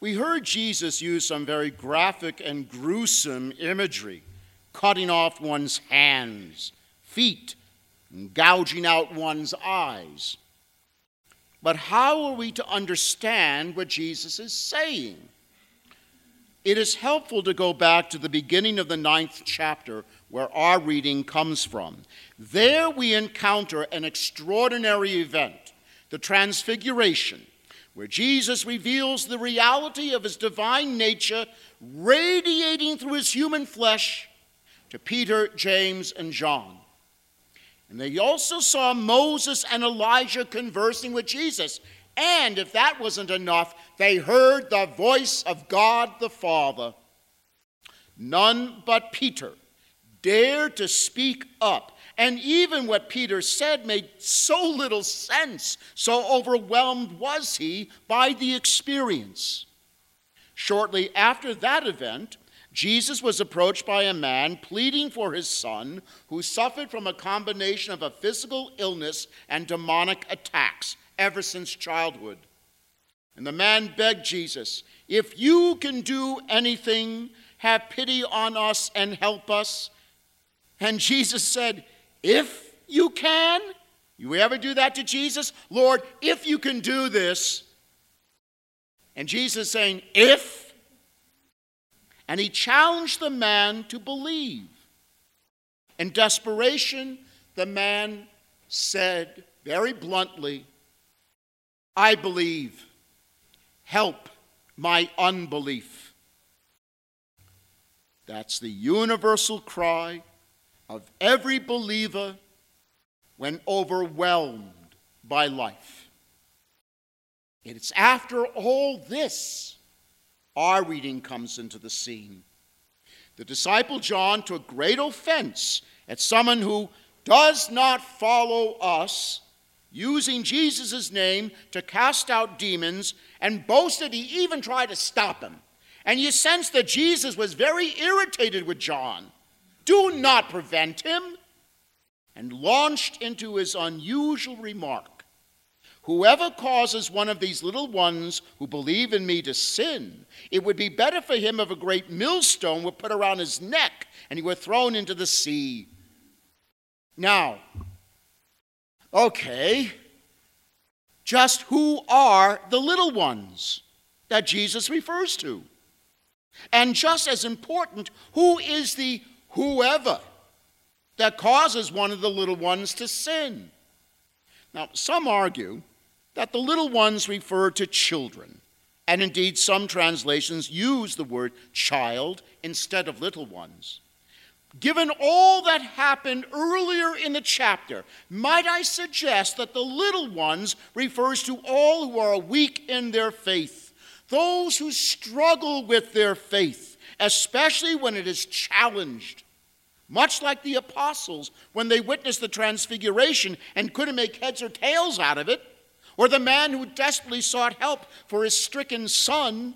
We heard Jesus use some very graphic and gruesome imagery, cutting off one's hands, feet, and gouging out one's eyes. But how are we to understand what Jesus is saying? It is helpful to go back to the beginning of the ninth chapter where our reading comes from. There we encounter an extraordinary event, the Transfiguration, where Jesus reveals the reality of his divine nature radiating through his human flesh to Peter, James, and John. And they also saw Moses and Elijah conversing with Jesus. And if that wasn't enough, they heard the voice of God the Father. None but Peter dared to speak up. And even what Peter said made so little sense, so overwhelmed was he by the experience. Shortly after that event, Jesus was approached by a man pleading for his son who suffered from a combination of a physical illness and demonic attacks ever since childhood. And the man begged Jesus, If you can do anything, have pity on us and help us. And Jesus said, If you can, you ever do that to Jesus? Lord, if you can do this. And Jesus saying, If and he challenged the man to believe. In desperation, the man said very bluntly, I believe. Help my unbelief. That's the universal cry of every believer when overwhelmed by life. It's after all this our reading comes into the scene. The disciple John took great offense at someone who does not follow us, using Jesus' name to cast out demons, and boasted he even tried to stop him. And you sense that Jesus was very irritated with John. Do not prevent him. And launched into his unusual remark Whoever causes one of these little ones who believe in me to sin, it would be better for him if a great millstone were put around his neck and he were thrown into the sea. Now, okay, just who are the little ones that Jesus refers to? And just as important, who is the whoever that causes one of the little ones to sin? Now, some argue that the little ones refer to children. And indeed, some translations use the word child instead of little ones. Given all that happened earlier in the chapter, might I suggest that the little ones refers to all who are weak in their faith, those who struggle with their faith, especially when it is challenged. Much like the apostles when they witnessed the transfiguration and couldn't make heads or tails out of it, or the man who desperately sought help for his stricken son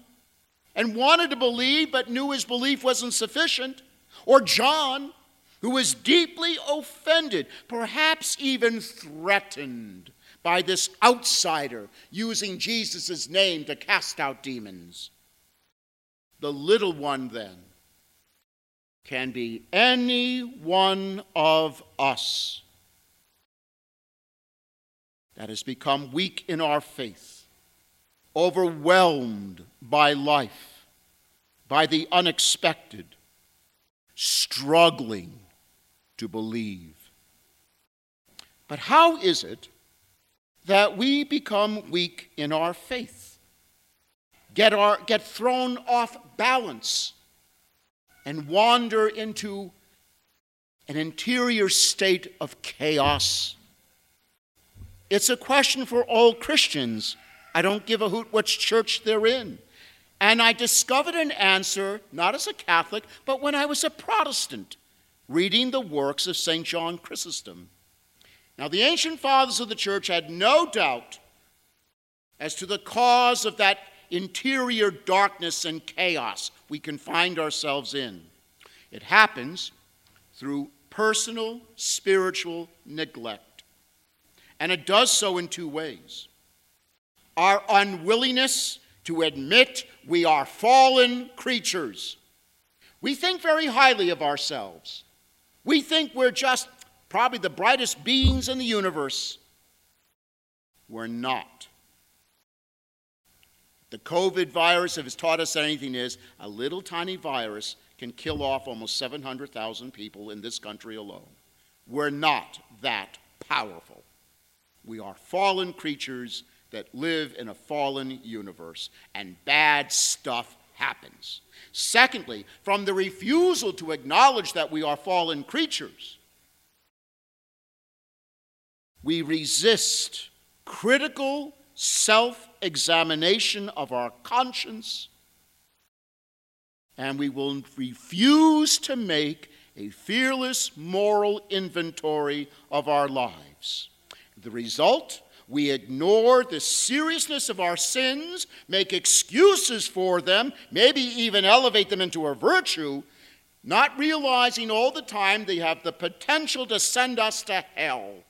and wanted to believe but knew his belief wasn't sufficient, or John, who was deeply offended, perhaps even threatened by this outsider using Jesus' name to cast out demons. The little one, then, can be any one of us that has become weak in our faith, overwhelmed by life, by the unexpected, struggling to believe. But how is it that we become weak in our faith, get, our, get thrown off balance, and wander into an interior state of chaos? It's a question for all Christians. I don't give a hoot which church they're in. And I discovered an answer, not as a Catholic, but when I was a Protestant, reading the works of St. John Chrysostom. Now, the ancient fathers of the church had no doubt as to the cause of that interior darkness and chaos we can find ourselves in. It happens through personal spiritual neglect. And it does so in two ways our unwillingness to admit we are fallen creatures. We think very highly of ourselves. We think we're just probably the brightest beings in the universe. We're not. The COVID virus, if it's taught us anything, is a little tiny virus can kill off almost 700,000 people in this country alone. We're not that powerful. We are fallen creatures that live in a fallen universe, and bad stuff happens. Secondly, from the refusal to acknowledge that we are fallen creatures, we resist critical self examination of our conscience, and we will refuse to make a fearless moral inventory of our lives. The result? We ignore the seriousness of our sins, make excuses for them, maybe even elevate them into a virtue, not realizing all the time they have the potential to send us to hell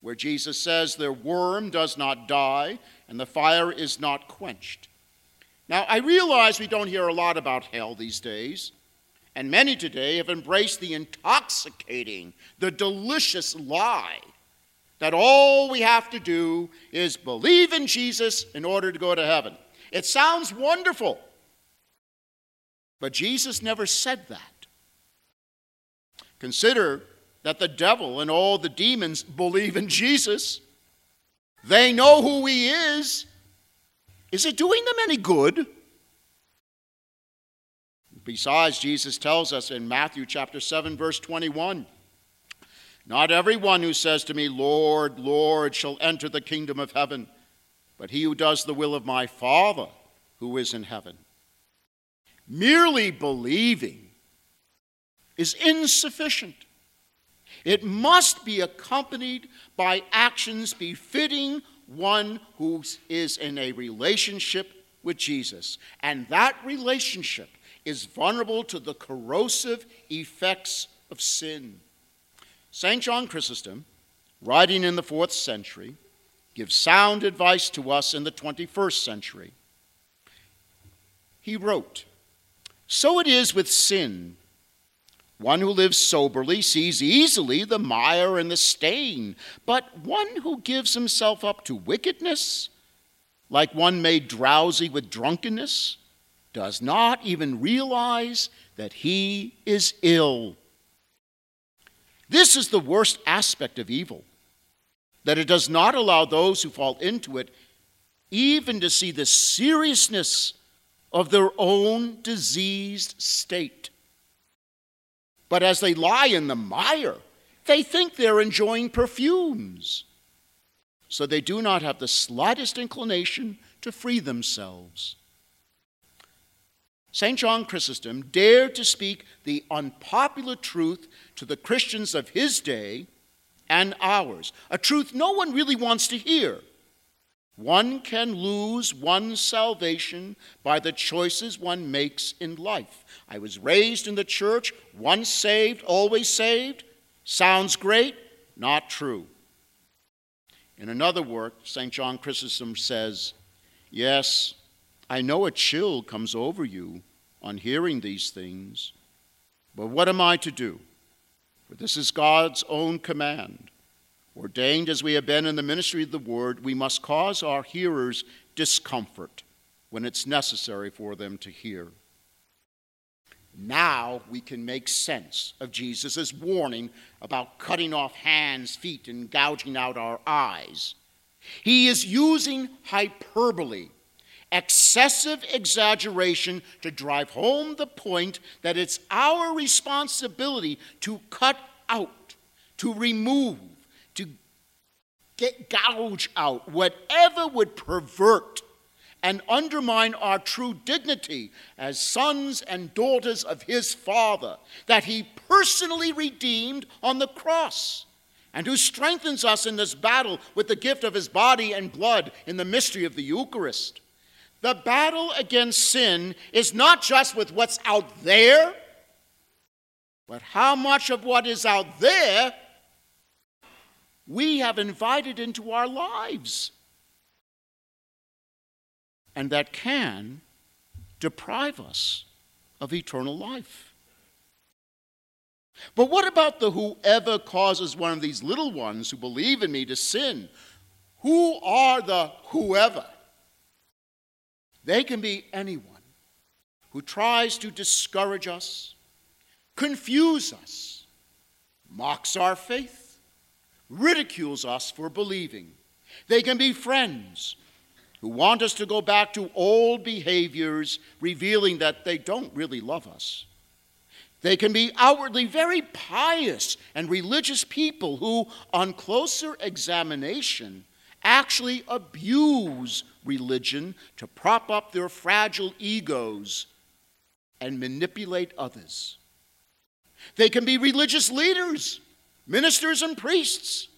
where Jesus says, The worm does not die and the fire is not quenched. Now, I realize we don't hear a lot about hell these days, and many today have embraced the intoxicating, the delicious lie that all we have to do is believe in Jesus in order to go to heaven. It sounds wonderful, but Jesus never said that. Consider that the devil and all the demons believe in Jesus. They know who he is. Is it doing them any good? Besides, Jesus tells us in Matthew chapter 7, verse 21 Not everyone who says to me, Lord, Lord, shall enter the kingdom of heaven, but he who does the will of my Father who is in heaven. Merely believing is insufficient. It must be accompanied by actions befitting one who is in a relationship with Jesus. And that relationship is vulnerable to the corrosive effects of sin. St. John Chrysostom, writing in the fourth century, gives sound advice to us in the 21st century. He wrote, So it is with sin one who lives soberly sees easily the mire and the stain, but one who gives himself up to wickedness, like one made drowsy with drunkenness, does not even realize that he is ill. This is the worst aspect of evil, that it does not allow those who fall into it even to see the seriousness of their own diseased state. But as they lie in the mire, they think they're enjoying perfumes. So they do not have the slightest inclination to free themselves. St. John Chrysostom dared to speak the unpopular truth to the Christians of his day and ours, a truth no one really wants to hear. One can lose one's salvation by the choices one makes in life. I was raised in the church, once saved, always saved. Sounds great, not true. In another work, St. John Chrysostom says, Yes, I know a chill comes over you on hearing these things, but what am I to do? For this is God's own command. Ordained as we have been in the ministry of the word, we must cause our hearers discomfort when it's necessary for them to hear. Now we can make sense of Jesus' warning about cutting off hands, feet, and gouging out our eyes. He is using hyperbole, excessive exaggeration, to drive home the point that it's our responsibility to cut out, to remove, get, gouge out whatever would pervert and undermine our true dignity as sons and daughters of his Father, that he personally redeemed on the cross, and who strengthens us in this battle with the gift of his body and blood in the mystery of the Eucharist. The battle against sin is not just with what's out there, but how much of what is out there we have invited into our lives. and that can deprive us of eternal life. But what about the whoever causes one of these little ones who believe in me to sin? Who are the whoever? They can be anyone who tries to discourage us, confuse us, mocks our faith, ridicules us for believing. They can be friends who want us to go back to old behaviors, revealing that they don't really love us. They can be outwardly very pious and religious people who, on closer examination, actually abuse religion to prop up their fragile egos and manipulate others. They can be religious leaders, ministers, and priests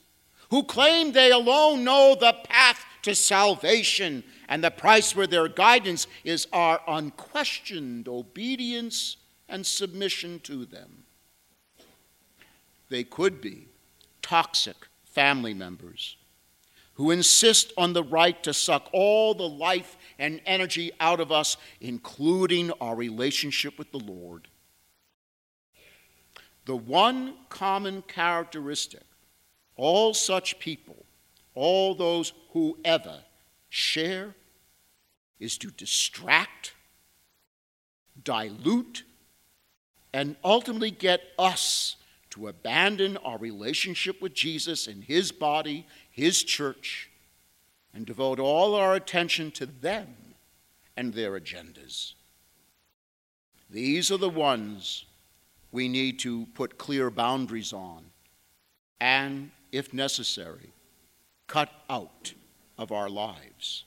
who claim they alone know the path to salvation, and the price for their guidance is our unquestioned obedience and submission to them. They could be toxic family members who insist on the right to suck all the life and energy out of us, including our relationship with the Lord. The one common characteristic all such people, all those who ever share, is to distract, dilute, and ultimately get us to abandon our relationship with Jesus and His body, His church, and devote all our attention to them and their agendas. These are the ones we need to put clear boundaries on and, if necessary, cut out of our lives.